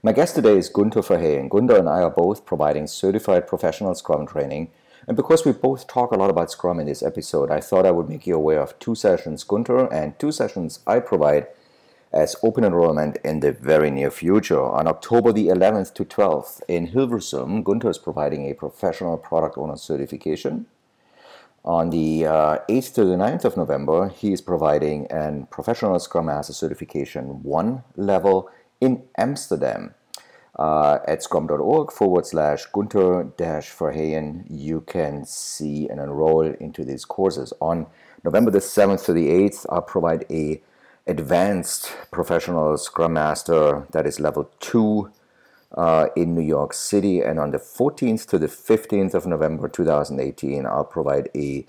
My guest today is Gunther Verheyen. Gunther and I are both providing certified professional Scrum training. And because we both talk a lot about Scrum in this episode, I thought I would make you aware of two sessions Gunther and two sessions I provide as open enrollment in the very near future. On October the 11th to 12th in Hilversum, Gunther is providing a professional product owner certification. On the uh, 8th to the 9th of November, he is providing a professional Scrum Master certification one level in Amsterdam. Uh, at scrum.org forward slash Gunther dash Verheyen, you can see and enroll into these courses. On November the 7th to the 8th, I'll provide a advanced professional Scrum Master that is level 2 uh, in New York City. And on the 14th to the 15th of November 2018, I'll provide a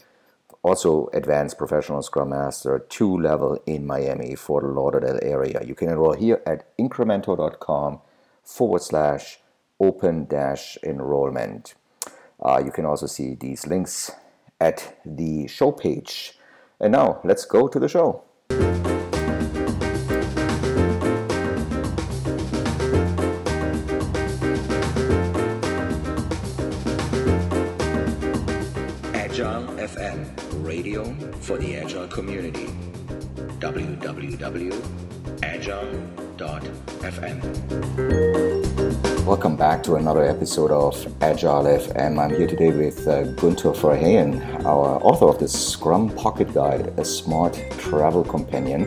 also advanced professional Scrum Master 2 level in Miami Fort Lauderdale area. You can enroll here at incrementor.com forward slash open dash enrollment. Uh, you can also see these links at the show page. And now let's go to the show. For the Agile community. www.agile.fm. Welcome back to another episode of Agile FM. I'm here today with uh, Gunther Verheyen, our author of the Scrum Pocket Guide, a smart travel companion,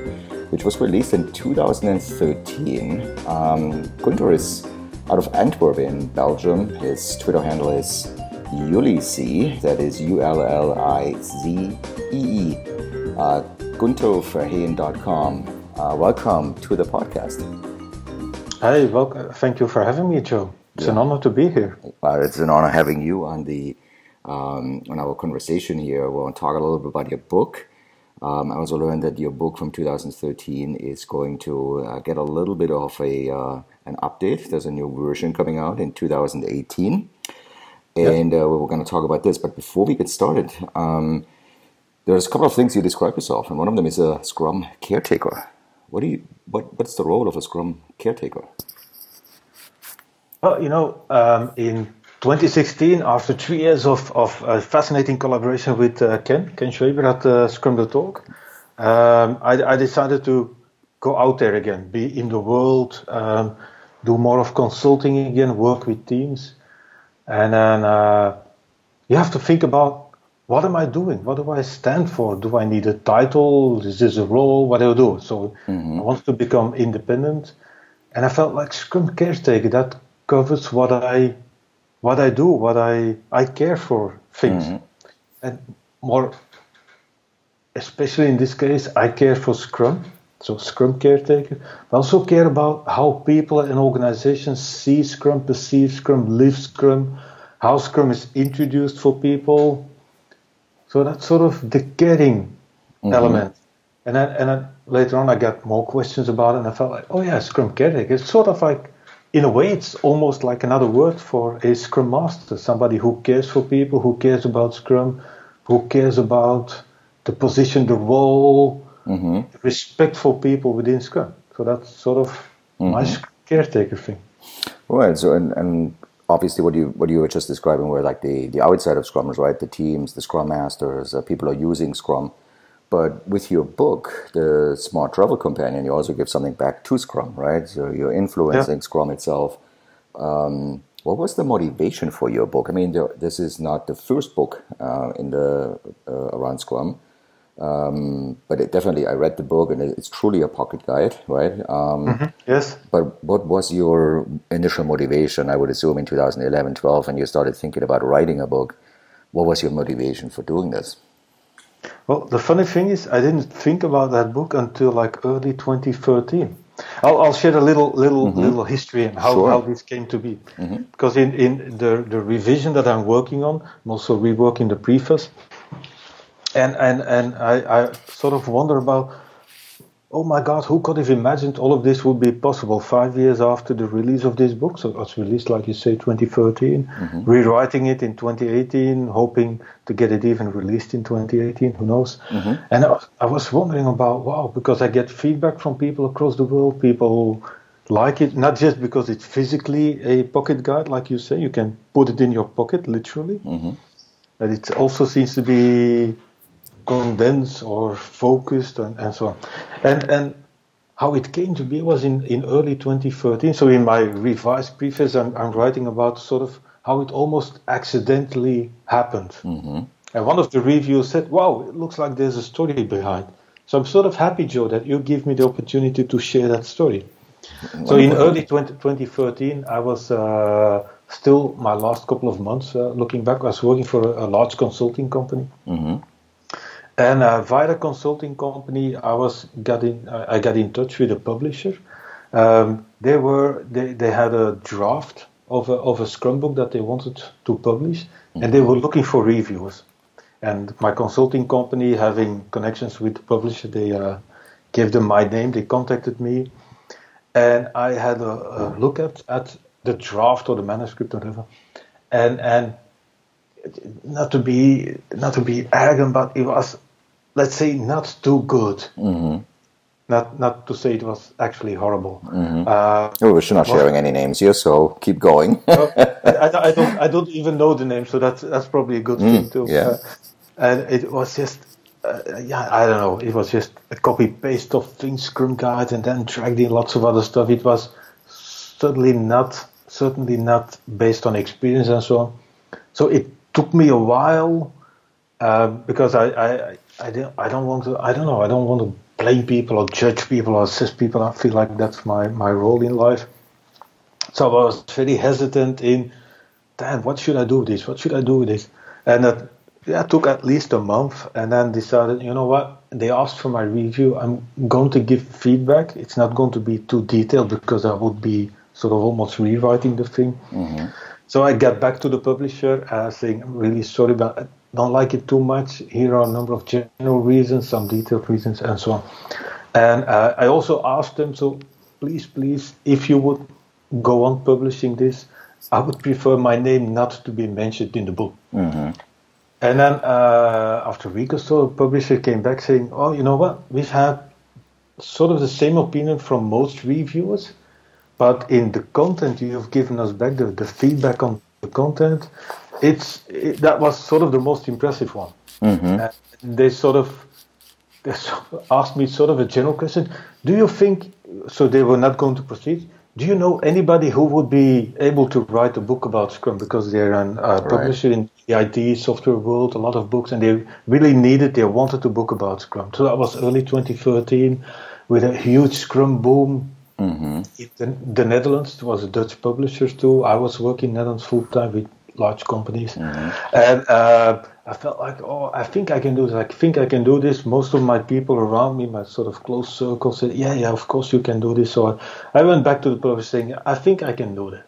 which was released in 2013. Um, Gunther is out of Antwerp in Belgium. His Twitter handle is Ullizee, that is U L L I Z E E, uh. Uh, welcome to the podcast. Hey, welcome. Thank you for having me, Joe. It's yeah. an honor to be here. Well, it's an honor having you on the um, on our conversation here. We'll talk a little bit about your book. Um, I also learned that your book from 2013 is going to uh, get a little bit of a uh, an update. There's a new version coming out in 2018 and uh, we're going to talk about this. But before we get started, um, there's a couple of things you describe yourself, and one of them is a Scrum caretaker. What do you? What What's the role of a Scrum caretaker? Well, you know, um, in 2016, after three years of, of uh, fascinating collaboration with uh, Ken, Ken Schwaber at uh, Scrum.org, um, I, I, decided to go out there again, be in the world, um, do more of consulting again, work with teams. And then uh, you have to think about what am I doing? What do I stand for? Do I need a title? Is this a role? What do I do? So mm-hmm. I want to become independent. And I felt like Scrum caretaker, that covers what I what I do, what I I care for things. Mm-hmm. And more especially in this case, I care for Scrum. So Scrum caretaker. I also care about how people and organizations see Scrum, perceive Scrum, live Scrum, how Scrum is introduced for people. So that's sort of the caring mm-hmm. element. And then, and then later on, I got more questions about it, and I felt like, oh yeah, Scrum caretaker. It's sort of like, in a way, it's almost like another word for a Scrum master, somebody who cares for people, who cares about Scrum, who cares about the position, the role, mm-hmm. respectful people within Scrum. So that's sort of mm-hmm. my caretaker thing. Right. So and, and obviously what you what you were just describing were like the the outside of Scrummers, right? The teams, the Scrum masters, uh, people are using Scrum. But with your book, the Smart Travel Companion, you also give something back to Scrum, right? So you're influencing yeah. Scrum itself. Um, what was the motivation for your book? I mean, this is not the first book uh, in the uh, around Scrum. Um, but it definitely, I read the book and it's truly a pocket guide, right? Um, mm-hmm. Yes. But what was your initial motivation? I would assume in 2011, 12, when you started thinking about writing a book. What was your motivation for doing this? Well, the funny thing is, I didn't think about that book until like early 2013. I'll, I'll share a little little mm-hmm. little history and how, sure. how this came to be. Mm-hmm. Because in, in the, the revision that I'm working on, I'm also reworking the preface and and and I, I sort of wonder about oh my god who could have imagined all of this would be possible five years after the release of this book so it was released like you say 2013 mm-hmm. rewriting it in 2018 hoping to get it even released in 2018 who knows mm-hmm. and I was, I was wondering about wow because i get feedback from people across the world people like it, not just because it's physically a pocket guide, like you say, you can put it in your pocket literally, Mm-hmm. but it also seems to be condensed or focused and, and so on. And and how it came to be was in, in early 2013. So in my revised preface, I'm, I'm writing about sort of how it almost accidentally happened. Mm-hmm. And one of the reviews said, "Wow, it looks like there's a story behind." So I'm sort of happy, Joe, that you give me the opportunity to share that story. So in early 20, 2013, I was uh, still my last couple of months. Uh, looking back, I was working for a, a large consulting company, Mm-hmm. And uh, via the consulting company, I was got in. I got in touch with a publisher. Um, they were they, they had a draft of a, of a Scrum book that they wanted to publish, and they were looking for reviewers. And my consulting company, having connections with the publisher, they uh, gave them my name. They contacted me, and I had a, a look at, at the draft or the manuscript or whatever, and and not to be not to be arrogant, but it was, let's say, not too good. Mm-hmm. Not not to say it was actually horrible. Mm-hmm. Uh, Oh, we're not sharing any names here, so keep going. I, I, I don't I don't even know the name, so that's that's probably a good thing too. Mm, yeah. Uh, and it was just uh, yeah I don't know. It was just a copy paste of things Scrum guide and then dragged in lots of other stuff. It was certainly not certainly not based on experience and so on. So it took me a while uh, because I I I don't I don't want to I don't know I don't want to blame people or judge people or assess people. I feel like that's my my role in life. So I was very hesitant in, damn, what should I do with this? What should I do with this? And that yeah, took at least a month, and then decided, you know what? They asked for my review. I'm going to give feedback. It's not going to be too detailed because I would be sort of almost rewriting the thing. So I got back to the publisher uh, saying, I'm really sorry, but don't like it too much. Here are a number of general reasons, some detailed reasons, and so on. And uh, I also asked them, so please, please, if you would go on publishing this, I would prefer my name not to be mentioned in the book. And then uh, after a week or so, the publisher came back saying, oh, you know what? We've had sort of the same opinion from most reviewers, but in the content you have given us back, the, the feedback on the content, it's it, that was sort of the most impressive one. And they sort of they asked me sort of a general question. Do you think so? They were not going to proceed. Do you know anybody who would be able to write a book about Scrum because they're an uh, publisher in the IT software world, a lot of books, and they really needed, they wanted a book about Scrum. So that was early 2013 with a huge Scrum boom. In the, the Netherlands, it was a Dutch publisher too. I was working in Netherlands full time with large companies, and uh, I felt like, oh, I think I can do this. I think I can do this. Most of my people around me, my sort of close circle, said, yeah, yeah, of course you can do this. So I, I went back to the publisher saying, I think I can do that.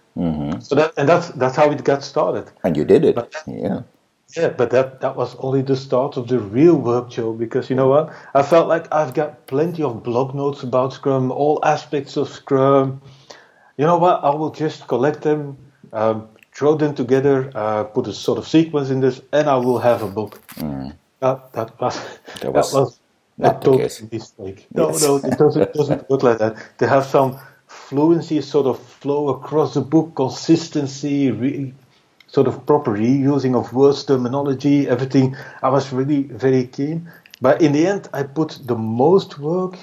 So that and that's that's how it got started. and you did it. Yeah. Yeah, but that that was only the start of the real work, Joe. Because you know what, I felt like I've got plenty of blog notes about Scrum, all aspects of Scrum. You know what? I will just collect them, um, throw them together, uh, put a sort of sequence in this, and I will have a book. That that was that That was, was a not the total mistake. No, Yes. no, it doesn't doesn't work like that. To have some fluency, sort of flow across the book, consistency, re, sort of proper reusing of words, terminology, everything. I was really very keen. But in the end, I put the most work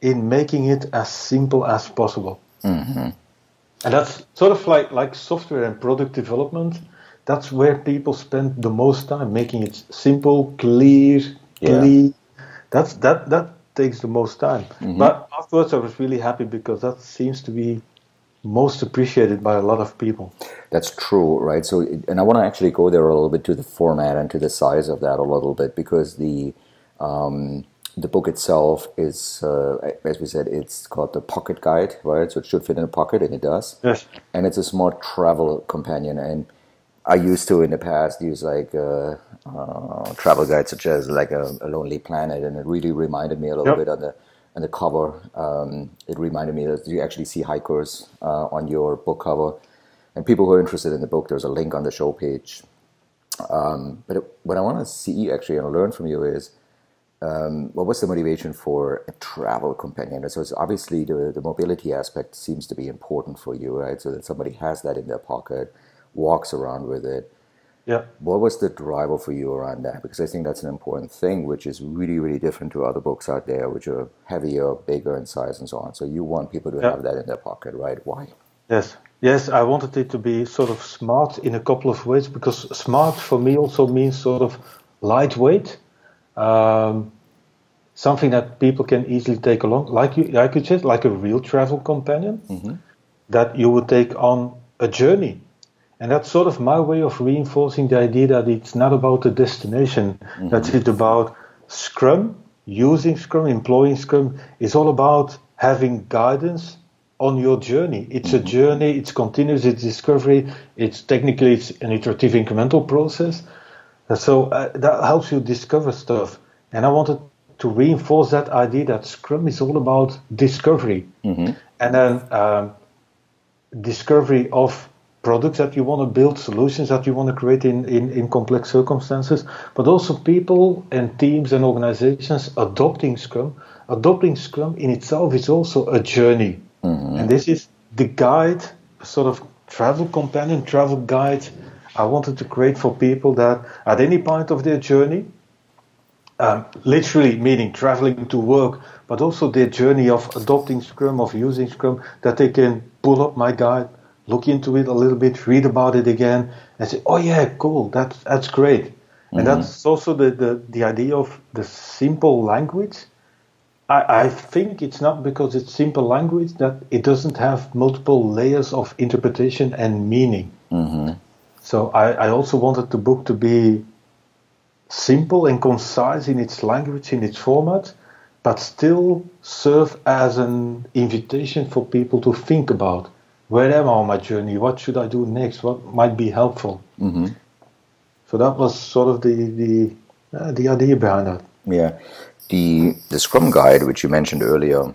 in making it as simple as possible. Mm-hmm. And that's sort of like, like software and product development. That's where people spend the most time, making it simple, clear, Yeah. clean. That's that that takes the most time. Mm-hmm. But afterwards, I was really happy because that seems to be most appreciated by a lot of people. That's true, right? So, and I want to actually go there a little bit to the format and to the size of that a little bit because the um, the book itself is, uh, as we said, it's called the Pocket Guide, right? So it should fit in a pocket, and it does. Yes. And it's a smart travel companion. And I used to in the past use like uh, uh, travel guides such as like a, a Lonely Planet, and it really reminded me a little Yep. bit on the on the cover. Um, it reminded me that you actually see hikers uh, on your book cover. And people who are interested in the book, there's a link on the show page. Um, but it, what I want to see actually and learn from you is um, what was the motivation for a travel companion? So it's obviously the, the mobility aspect seems to be important for you, right? So that somebody has that in their pocket, walks around with it. Yeah. What was the driver for you around that? Because I think that's an important thing, which is really, really different to other books out there, which are heavier, bigger in size, and so on. So you want people to Yeah. have that in their pocket, right? Why? Yes. Yes, I wanted it to be sort of smart in a couple of ways because smart for me also means sort of lightweight, um, something that people can easily take along, like you, like you said, like a real travel companion mm-hmm. that you would take on a journey. And that's sort of my way of reinforcing the idea that it's not about the destination, mm-hmm. that it's about Scrum, using Scrum, employing Scrum. It's all about having guidance on your journey. It's a mm-hmm. journey, it's continuous, it's discovery, it's technically it's an iterative incremental process. So uh, that helps you discover stuff. And I wanted to reinforce that idea that Scrum is all about discovery. And then um, discovery of products that you want to build, solutions that you want to create in, in, in complex circumstances, but also people and teams and organizations adopting Scrum. Adopting Scrum in itself is also a journey. And this is the guide, sort of travel companion, travel guide I wanted to create for people that at any point of their journey, um, literally meaning traveling to work, but also their journey of adopting Scrum, of using Scrum, that they can pull up my guide, look into it a little bit, read about it again, and say, oh yeah, cool, that's, that's great. And that's also the, the, the idea of the simple language. I, I think it's not because it's simple language that it doesn't have multiple layers of interpretation and meaning. So I, I also wanted the book to be simple and concise in its language, in its format, but still serve as an invitation for people to think about where am I on my journey? What should I do next? What might be helpful? Mm-hmm. So that was sort of the the uh, the idea behind that. Yeah, the the Scrum guide, which you mentioned earlier,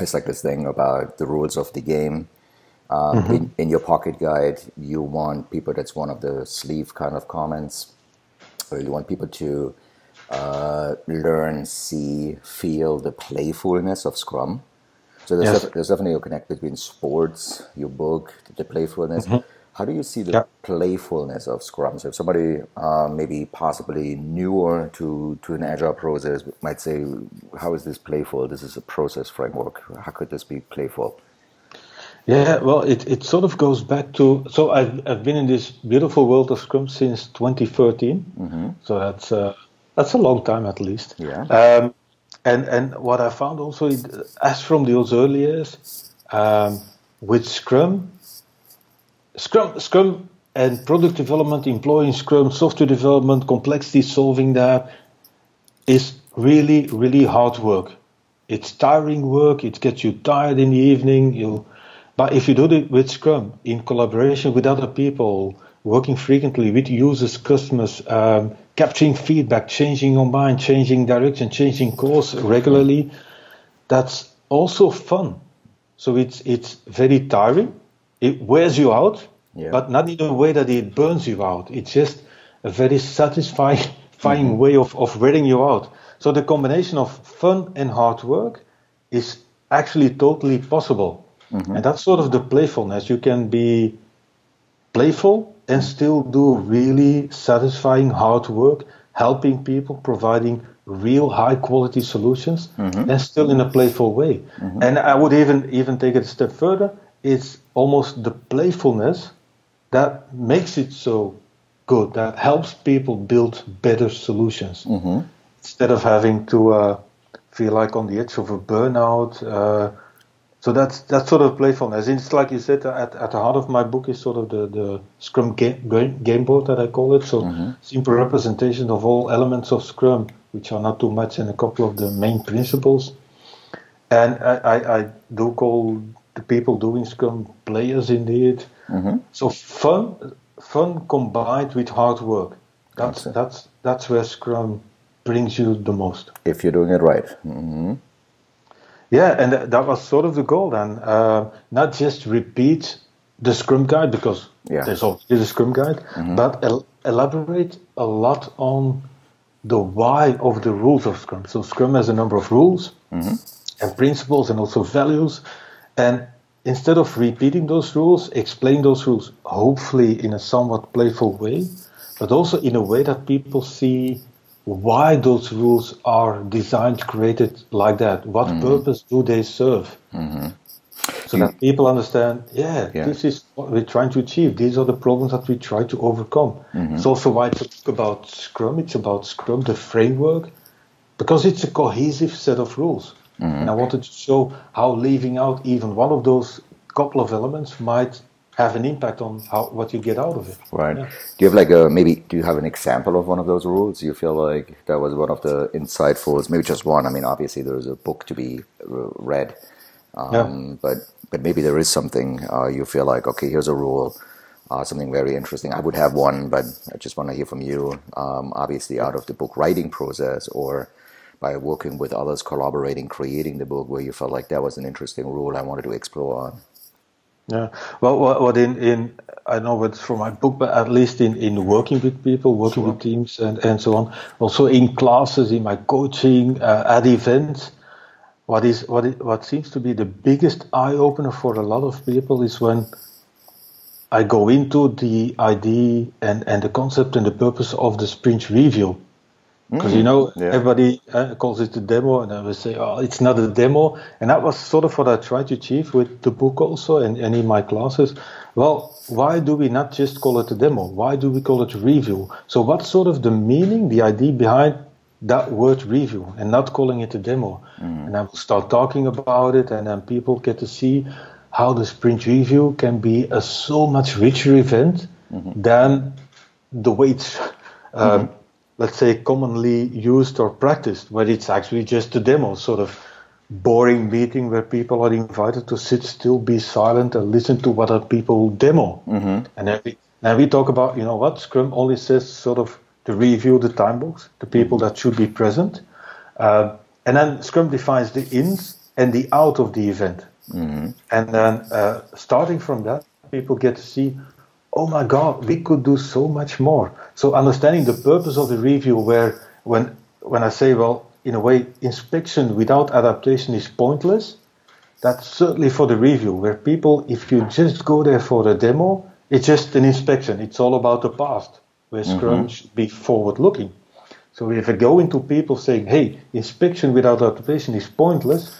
is like this thing about the rules of the game. Uh, in, in your pocket guide, you want people. That's one of the sleeve kind of comments. Or you want people to uh, learn, see, feel the playfulness of Scrum. So there's, Yes. def- there's definitely a connect between sports, your book, the playfulness. How do you see the Yeah. playfulness of Scrum? So if somebody uh, maybe possibly newer to, to an agile process might say, how is this playful? This is a process framework. How could this be playful? Yeah, well, it, it sort of goes back to so I've I've been in this beautiful world of Scrum since 2013. So that's uh, that's a long time at least. Yeah. Um, and and what I found also, as from those early years, um, with Scrum, Scrum Scrum and product development, employing Scrum, software development, complexity solving that is really really hard work. It's tiring work. It gets you tired in the evening. You, but if you do it with Scrum in collaboration with other people, working frequently with users, customers, um, capturing feedback, changing your mind, changing direction, changing course regularly, that's also fun. So it's it's very tiring. It wears you out, Yeah. but not in a way that it burns you out. It's just a very satisfying satisfying way of, of wearing you out. So the combination of fun and hard work is actually totally possible. And that's sort of the playfulness. You can be playful and still do really satisfying hard work, helping people, providing real high quality solutions, and still in a playful way. And I would even even take it a step further. It's almost the playfulness that makes it so good, that helps people build better solutions instead of having to uh, feel like on the edge of a burnout. Uh, so that's that's sort of playfulness. It's like you said, at, at the heart of my book is sort of the, the Scrum game, game, game board that I call it. So simple representation of all elements of Scrum, which are not too much, and a couple of the main principles. And I, I, I do call the people doing Scrum players indeed. So fun, fun combined with hard work. That's Gotcha. that's that's where Scrum brings you the most. If you're doing it right. hmm Yeah, and th- that was sort of the goal then. Uh, not just repeat the Scrum guide because Yeah. there's already the Scrum guide, but el- elaborate a lot on the why of the rules of Scrum. So Scrum has a number of rules mm-hmm. and principles and also values. And instead of repeating those rules, explain those rules, hopefully in a somewhat playful way, but also in a way that people see why those rules are designed, created like that. What mm-hmm. purpose do they serve? Mm-hmm. So that people understand, yeah, yeah, this is what we're trying to achieve. These are the problems that we try to overcome. Mm-hmm. It's also why it's about Scrum. It's about Scrum, the framework, because it's a cohesive set of rules. Mm-hmm. And I wanted to show how leaving out even one of those couple of elements might have an impact on how what you get out of it. Right. Yeah. Do you have like a maybe? Do you have an example of one of those rules? Do you feel like that was one of the insightful? Maybe just one. I mean, obviously there's a book to be read, um, yeah. but but maybe there is something uh, you feel like okay, here's a rule. Uh, something very interesting. I would have one, but I just want to hear from you. Um, obviously, out of the book writing process, or by working with others, collaborating, creating the book, where you felt like that was an interesting rule I wanted to explore on. Yeah. Well, what in, in I know it's from my book, but at least in, in working with people, working sure. with teams, and, and so on. Also in classes, in my coaching, uh, at events. What is what is, what seems to be the biggest eye opener for a lot of people is when I go into the idea and, and the concept and the purpose of the sprint review. Because mm, you know yeah. everybody uh, calls it a demo, and I will say, "Oh, it's not a demo." And that was sort of what I tried to achieve with the book also, and, and in my classes. Well, why do we not just call it a demo? Why do we call it a review? So, what's sort of the meaning, the idea behind that word review, and not calling it a demo? Mm. And I will start talking about it, and then people get to see how the sprint review can be a so much richer event mm-hmm. than the way it's. Let's say, commonly used or practiced, where it's actually just a demo, sort of boring meeting where people are invited to sit still, be silent, and listen to what other people demo. Mm-hmm. And then we, then we talk about, you know what, Scrum only says sort of to review the time box, the people that should be present. Uh, and then Scrum defines the ins and the out of the event. Mm-hmm. And then uh, starting from that, people get to see oh my God, we could do so much more. So understanding the purpose of the review, where when when I say, well, in a way, inspection without adaptation is pointless. That's certainly for the review, where people, if you just go there for a demo, it's just an inspection. It's all about the past, where mm-hmm. Scrum should be forward-looking. So if I go into people saying, hey, inspection without adaptation is pointless,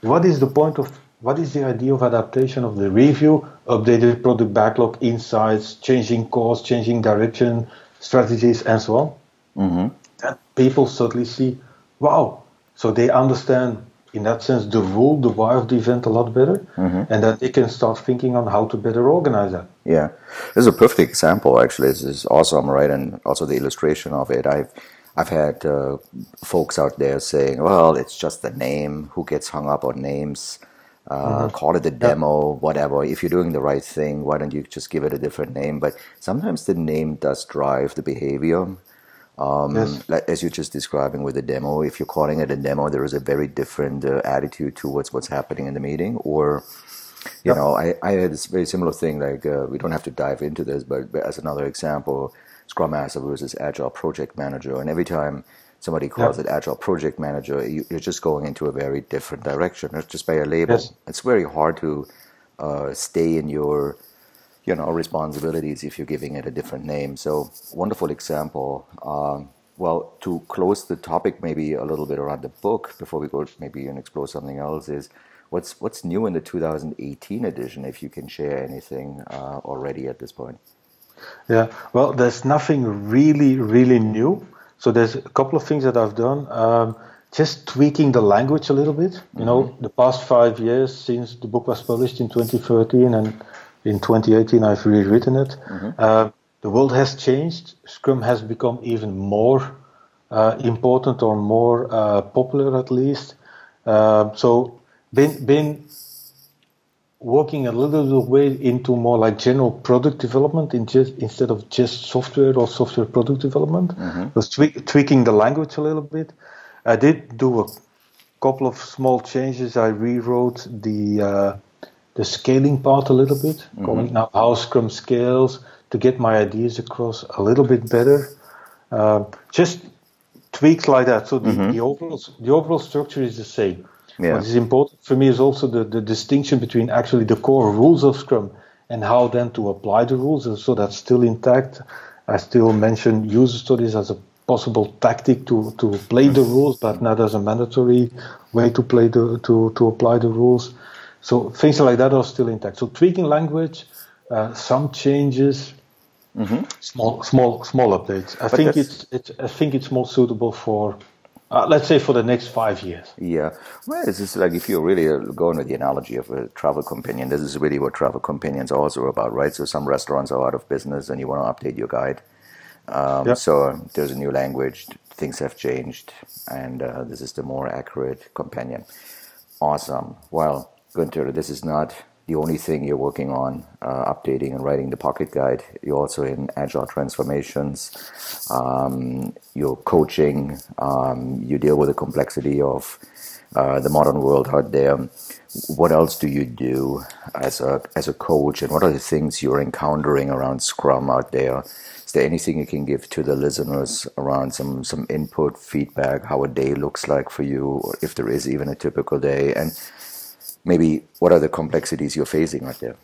what is the point of what is the idea of adaptation of the review, updated product backlog, insights, changing course, changing direction, strategies, and so on? Mm-hmm. And people suddenly see, wow, so they understand in that sense the rule, the why of the event a lot better, mm-hmm. and then they can start thinking on how to better organize that. Yeah, this is a perfect example. Actually, this is awesome, right? And also the illustration of it. I've I've had uh, folks out there saying, "Well, it's just the name. Who gets hung up on names?" Uh, mm-hmm. call it a demo, yeah. whatever. If you're doing the right thing, why don't you just give it a different name? But sometimes the name does drive the behavior. Um, yes. As you're just describing with the demo, if you're calling it a demo, there is a very different uh, attitude towards what's happening in the meeting. Or, you yep. know, I, I had this very similar thing. Like uh, we don't have to dive into this, but, but as another example, Scrum Master versus Agile Project Manager, and every time somebody calls it agile project manager, you, are just going into a very different direction. It's just by a label. Yes. It's very hard to uh, stay in your you know responsibilities if you're giving it a different name. So wonderful example. Um, well, to close the topic maybe a little bit around the book before we go maybe and explore something else is what's what's new in the 2018 edition if you can share anything uh, already at this point. Yeah, well, there's nothing really really new. So there's a couple of things that I've done. Um, just tweaking the language a little bit. You mm-hmm. know, the past five years since the book was published in 2013 and in 2018 I've rewritten it. Mm-hmm. Uh, the world has changed. Scrum has become even more uh, important or more uh, popular, at least. Uh, so, been been working a little way into more like general product development in just, instead of just software or software product development. Mm-hmm. Was tweaking the language a little bit. I did do a couple of small changes. I rewrote the uh, the scaling part a little bit, mm-hmm. calling now how Scrum scales to get my ideas across a little bit better. Uh, just tweaks like that. So the, mm-hmm. the overall the overall structure is the same. Yeah. What is important for me is also the, the distinction between actually the core rules of Scrum and how then to apply the rules. And So that's still intact. I still mention user studies as a possible tactic to, to play the rules, but not as a mandatory way to play the to, to apply the rules. So things like that are still intact. So tweaking language, uh, some changes, mm-hmm. small small small updates. I but think it's, it's I think it's more suitable for uh, let's say for the next five years. Yeah. Well, it's just like if you're really uh, going with the analogy of a travel companion, this is really what travel companions are also about, right? So some restaurants are out of business and you want to update your guide. Um, So there's a new language, things have changed, and uh, this is the more accurate companion. Awesome. Well, Gunther, this is not the only thing you're working on, uh, updating and writing the pocket guide. You're also in agile transformations. Um, you're coaching. Um, you deal with the complexity of uh, the modern world out there. What else do you do as a as a coach, and what are the things you're encountering around Scrum out there? Is there anything you can give to the listeners around some some input, feedback, how a day looks like for you, or if there is even a typical day, and maybe what are the complexities you're facing out there?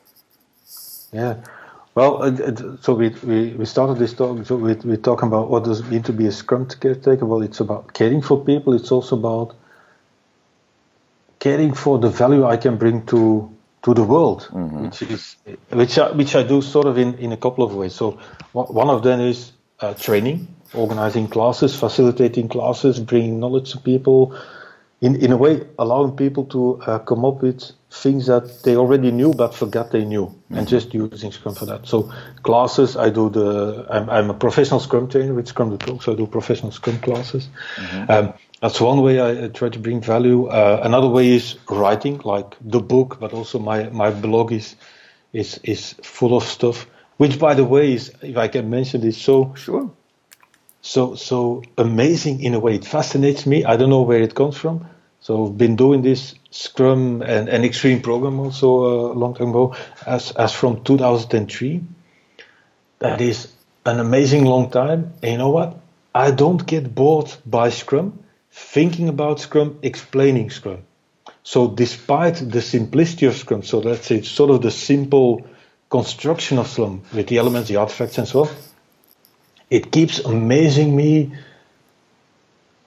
Yeah. Well, so we, we, we started this talk, so we, we're talking about what does it mean to be a Scrum caretaker. Well, it's about caring for people. It's also about caring for the value I can bring to to the world, mm-hmm. which is which I, which I do sort of in, in a couple of ways. So one of them is uh, training, organizing classes, facilitating classes, bringing knowledge to people, in, in a way allowing people to uh, come up with things that they already knew but forgot they knew mm-hmm. and just using Scrum for that. So classes, I do the, I'm, I'm a professional Scrum trainer with Scrum.org, so I do professional Scrum classes. Mm-hmm. Um, that's one way I, try to bring value. Uh, another way is writing, like the book, but also my, my blog is, is, is full of stuff, which by the way is, if I can mention this, so sure so so amazing in a way. It fascinates me. I don't know where it comes from. So I've been doing this Scrum and, and Extreme program also a long time ago, as as from 2003. That is an amazing long time. And you know what? I don't get bored by Scrum, thinking about Scrum, explaining Scrum. So despite the simplicity of Scrum, so let's say it's sort of the simple construction of Scrum with the elements, the artifacts, and so on it keeps amazing me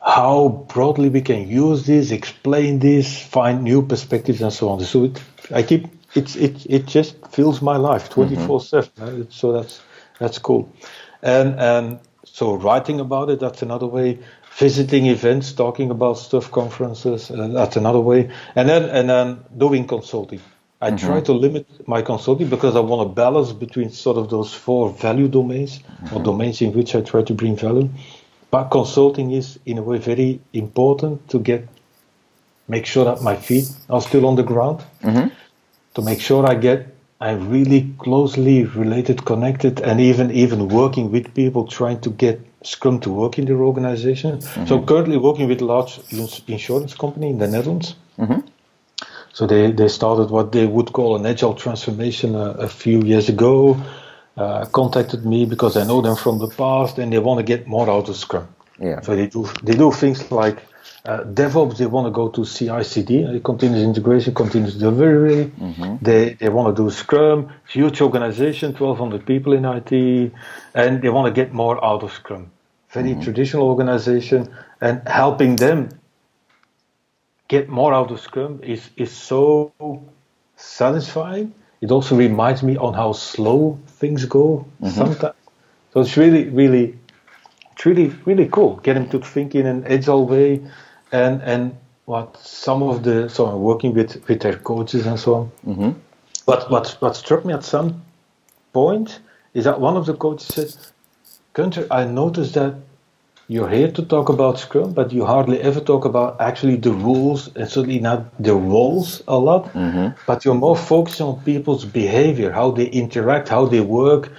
how broadly we can use this, explain this, find new perspectives, and so on. So it, I keep it's it it just fills my life twenty four seven. So that's that's cool, and and so writing about it that's another way. Visiting events, talking about stuff, conferences, uh, that's another way, and then and then doing consulting. I mm-hmm. try to limit my consulting because I want to balance between sort of those four value domains mm-hmm. or domains in which I try to bring value. But consulting is in a way very important to get make sure that my feet are still on the ground. Mm-hmm. To make sure I get I'm really closely related, connected, and even even working with people trying to get Scrum to work in their organization. So mm-hmm. currently working with a large insurance company in the Netherlands. Mm-hmm. So they, they started what they would call an agile transformation a, a few years ago. Uh, contacted me because I know them from the past and they want to get more out of Scrum. Yeah. So they do they do things like uh, DevOps. They want to go to CI/CD, uh, continuous integration, continuous delivery. Mm-hmm. They they want to do Scrum. Huge organization, 1,200 people in IT, and they want to get more out of Scrum. Very mm-hmm. traditional organization, and helping them get more out of Scrum is, is so satisfying. It also reminds me on how slow things go mm-hmm. sometimes. So it's really, really, it's really, really cool. Get them to think in an agile way, and and what some of the so I'm working with with their coaches and so on. Mm-hmm. But what what struck me at some point is that one of the coaches said, "Gunther, I noticed that you're here to talk about Scrum, but you hardly ever talk about actually the rules and certainly not the roles a lot. Mm-hmm. But you're more focused on people's behavior, how they interact, how they work,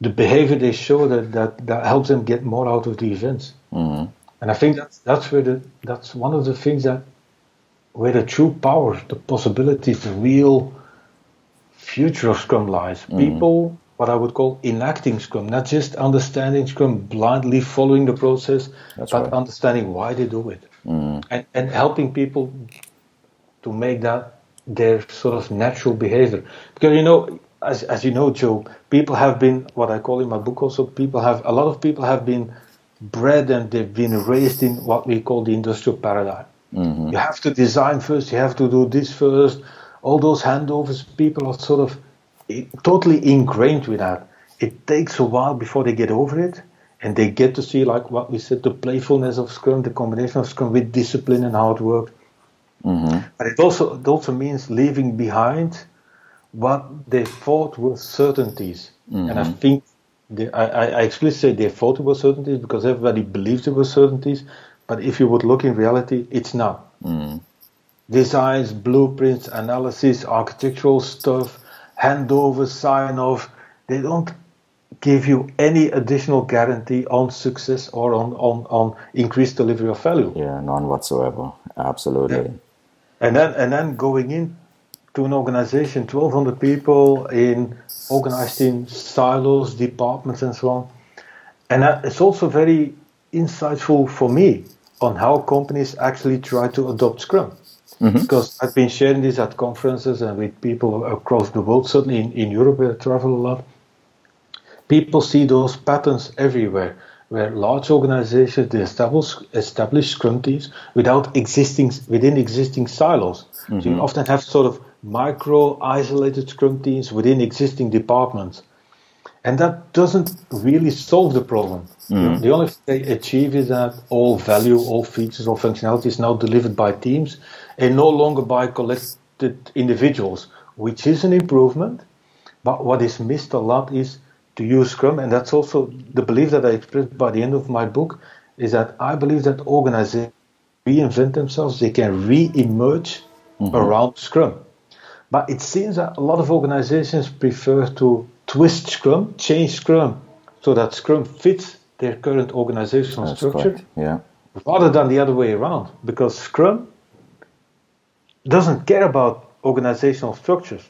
the behavior they show that that, that helps them get more out of the events. Mm-hmm. And I think that's that's where the that's one of the things that where the true power, the possibilities, the real future of Scrum lies. Mm-hmm. People what I would call enacting Scrum, not just understanding Scrum, blindly following the process, That's but right. understanding why they do it, Mm. and, and helping people to make that their sort of natural behavior. Because you know, as as you know, Joe, people have been what I call in my book also. People have a lot of people have been bred and they've been raised in what we call the industrial paradigm. Mhm. You have to design first. You have to do this first. All those handovers, people are sort of totally ingrained with that. It takes a while before they get over it, and they get to see, like what we said, the playfulness of Scrum, the combination of Scrum with discipline and hard work. Mhm. But it also it also means leaving behind what they thought were certainties. And I think they, I, I explicitly say they thought it were certainties because everybody believed it were certainties. But if you would look in reality, it's not. Mm. Designs, blueprints, analysis, architectural stuff, handover, sign off, they don't give you any additional guarantee on success or on, on, on increased delivery of value. Yeah, none whatsoever. Absolutely. And then and then going in to an organization, 1,200 people in organized in silos, departments, and so on. And that, it's also very insightful for me on how companies actually try to adopt Scrum. Mm-hmm. Because I've been sharing this at conferences and with people across the world, certainly in, in Europe where I travel a lot. People see those patterns everywhere, where large organizations they establish establish Scrum teams without existing within existing silos. So you mm-hmm. often have sort of micro isolated Scrum teams within existing departments, and that doesn't really solve the problem. Mm-hmm. The only thing they achieve is that all value, all features, all functionality is now delivered by teams and no longer by collected individuals, which is an improvement. But what is missed a lot is to use Scrum, and that's also the belief that I expressed by the end of my book, is that I believe that organizations reinvent themselves, they can re-emerge mm-hmm. around Scrum. But it seems that a lot of organizations prefer to twist Scrum, change Scrum, so that Scrum fits their current organizational That's structure, correct. Yeah. rather than the other way around, because Scrum doesn't care about organizational structures.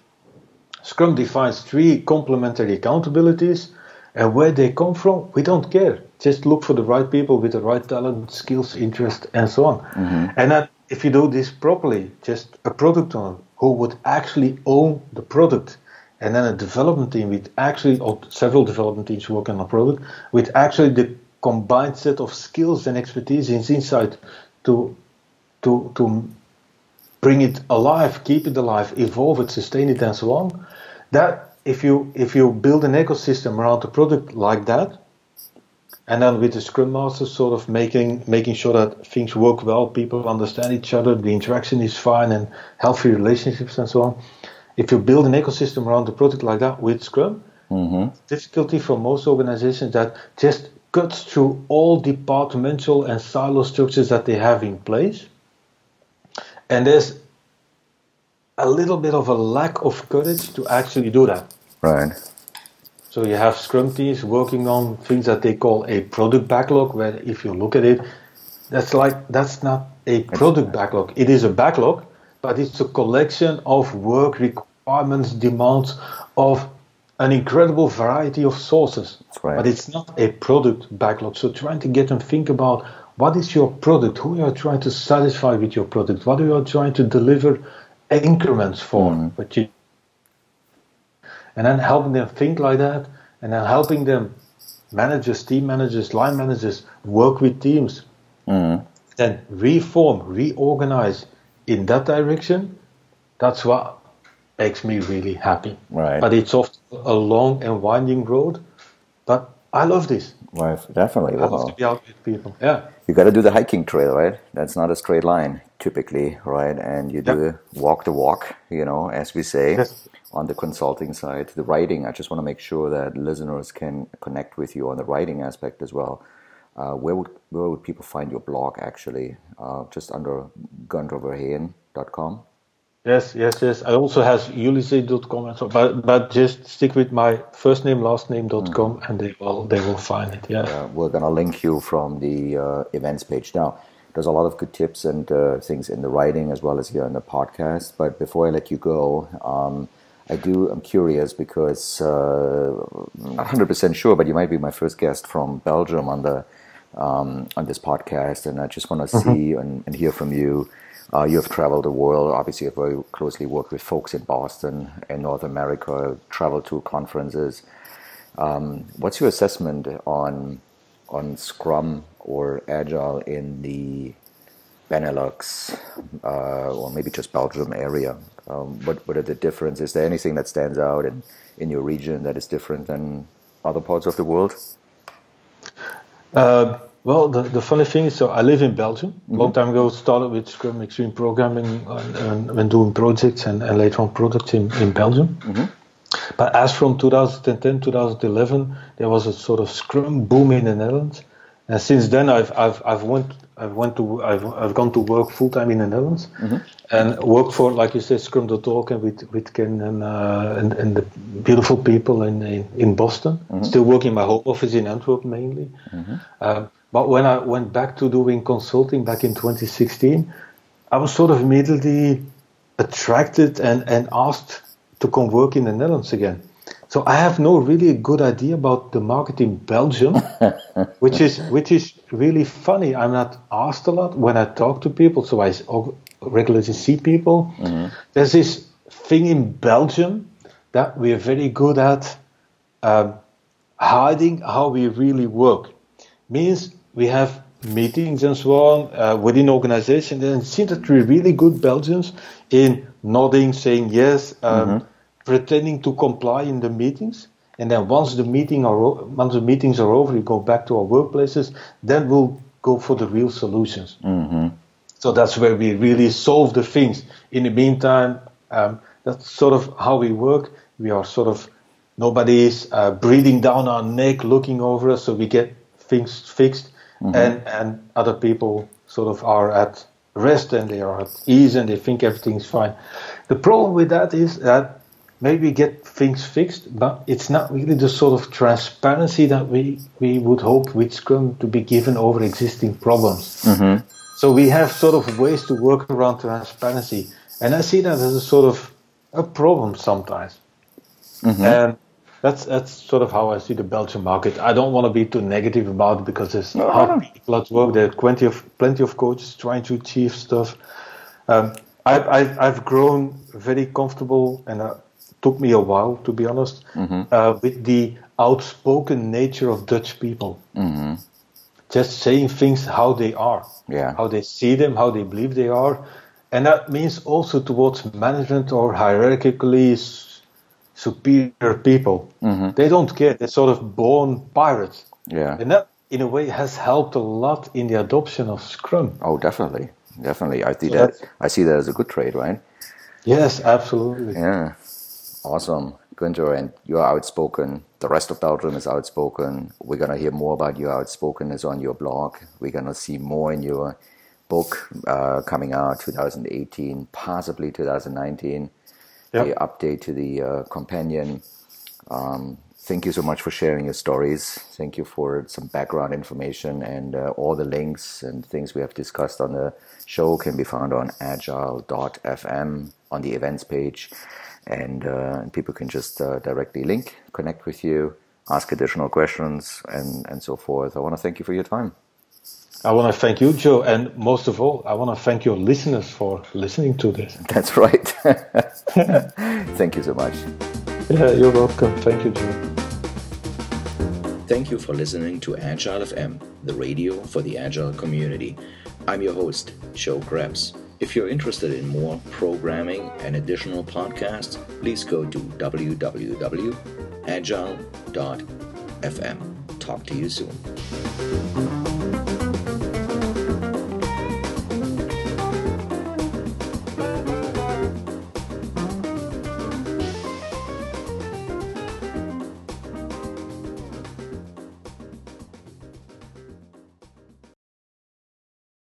Scrum defines three complementary accountabilities, and where they come from, we don't care. Just look for the right people with the right talent, skills, interest, and so on. Mm-hmm. And then, if you do this properly, just a product owner who would actually own the product, and then a development team with actually, or several development teams working on a product, with actually the combined set of skills and expertise and insight to to to bring it alive, keep it alive, evolve it, sustain it, and so on. That if you if you build an ecosystem around the product like that, and then with the Scrum Master sort of making making sure that things work well, people understand each other, the interaction is fine, and healthy relationships and so on. If you build an ecosystem around the product like that with Scrum, Mm-hmm. difficulty for most organizations that just cuts through all departmental and silo structures that they have in place. And there's a little bit of a lack of courage to actually do that. Right. So you have Scrum teams working on things that they call a product backlog, where if you look at it, that's like that's not a product backlog. It is a backlog, but it's a collection of work requirements, demands of an incredible variety of sources. Right. But it's not a product backlog. So trying to get them think about what is your product, who you are trying to satisfy with your product, what are you are trying to deliver increments for, but you and then helping them think like that, and then helping them managers, team managers, line managers work with teams, Mm-hmm. then reform, reorganize in that direction. That's what makes me really happy. Right. But it's often a long and winding road. But I love this. Right. Definitely. I love to be out with people. Yeah. You got to do the hiking trail, right? That's not a straight line typically, right? And you do walk the walk, you know, as we say. Yes. On the consulting side, the writing, I just want to make sure that listeners can connect with you on the writing aspect as well. Uh, where would where would people find your blog actually? Uh, just under guntherverheyen.com. Yes, yes, yes. I also has ulysses.com and so but but just stick with my first name, last name.com and they will they will find it. Yeah. Uh, we're going to link you from the uh, events page. Now, there's a lot of good tips and uh, things in the writing as well as here in the podcast. But before I let you go, um, I do. I'm curious because uh, I'm not 100 percent sure, but you might be my first guest from Belgium on the um, on this podcast, and I just want to mm-hmm. see and, and, hear from you. Uh, you have traveled the world. Obviously, you've very closely worked with folks in Boston and North America. Traveled to conferences. Um, what's your assessment on on Scrum or Agile in the Benelux uh, or maybe just Belgium area? Um, what what are the differences? Is there anything that stands out in, in your region that is different than other parts of the world? Uh, well, the, the funny thing is, so I live in Belgium. Mm-hmm. Long time ago, started with Scrum Extreme Programming and, doing projects and, and later on products in, in Belgium. Mm-hmm. But as from 2010, 2011, there was a sort of Scrum boom in the Netherlands. And since then, I've I've I've went I've went to I've I've gone to work full time in the Netherlands, mm-hmm. and worked for like you said Scrum.org and with with Ken and uh, and, and the beautiful people in in, in Boston. Mm-hmm. Still working my home office in Antwerp mainly. Mm-hmm. Um, but when I went back to doing consulting back in 2016, I was sort of immediately attracted and and asked to come work in the Netherlands again. So I have no really good idea about the market in Belgium, which is which is really funny. I'm not asked a lot when I talk to people, so I regularly see people. Mm-hmm. There's this thing in Belgium that we are very good at um, hiding how we really work. Means we have meetings and so on uh, within organizations, and it seems that we're really good Belgians in nodding, saying yes. Um, mm-hmm pretending to comply in the meetings. And then once the meeting are once the meetings are over, we go back to our workplaces. Then we'll go for the real solutions. Mm-hmm. So that's where we really solve the things. In the meantime, um, that's sort of how we work. We are sort of nobody is uh, breathing down our neck, looking over us, so we get things fixed, mm-hmm. and and other people sort of are at rest and they are at ease and they think everything's fine. The problem with that is that maybe we get things fixed, but it's not really the sort of transparency that we, we would hope with Scrum to be given over existing problems. Mm-hmm. So we have sort of ways to work around transparency. And I see that as a sort of a problem sometimes. Mm-hmm. And that's that's sort of how I see the Belgian market. I don't want to be too negative about it because there's no, hard people at work. There are plenty of plenty of coaches trying to achieve stuff. Um, I, I've grown very comfortable and it took me a while, to be honest, mm-hmm. uh, with the outspoken nature of Dutch people. Mm-hmm. Just saying things how they are, yeah. how they see them, how they believe they are. And that means also towards management or hierarchically superior people. Mm-hmm. They don't care. They're sort of born pirates. Yeah. And that, in a way, has helped a lot in the adoption of Scrum. Oh, definitely. Definitely. I see so that. I see that as a good trade, right? Yes, absolutely. Yeah. Awesome, Gunther, and you're outspoken. The rest of Belgium is outspoken. We're gonna hear more about your outspokenness on your blog. We're gonna see more in your book uh, coming out 2018, possibly 2019. Yep. The update to the uh, companion. Um, thank you so much for sharing your stories. Thank you for some background information and uh, all the links and things we have discussed on the show can be found on agile.fm on the events page and, uh, and people can just uh, directly link, connect with you, ask additional questions, and, and so forth. I want to thank you for your time. I want to thank you, Joe, and most of all, I want to thank your listeners for listening to this. That's right. thank you so much. Yeah, you're welcome. Thank you, Joe. Thank you for listening to Agile FM, the radio for the Agile community. I'm your host, Joe Krebs. If you're interested in more programming and additional podcasts, please go to www.agile.fm. Talk to you soon.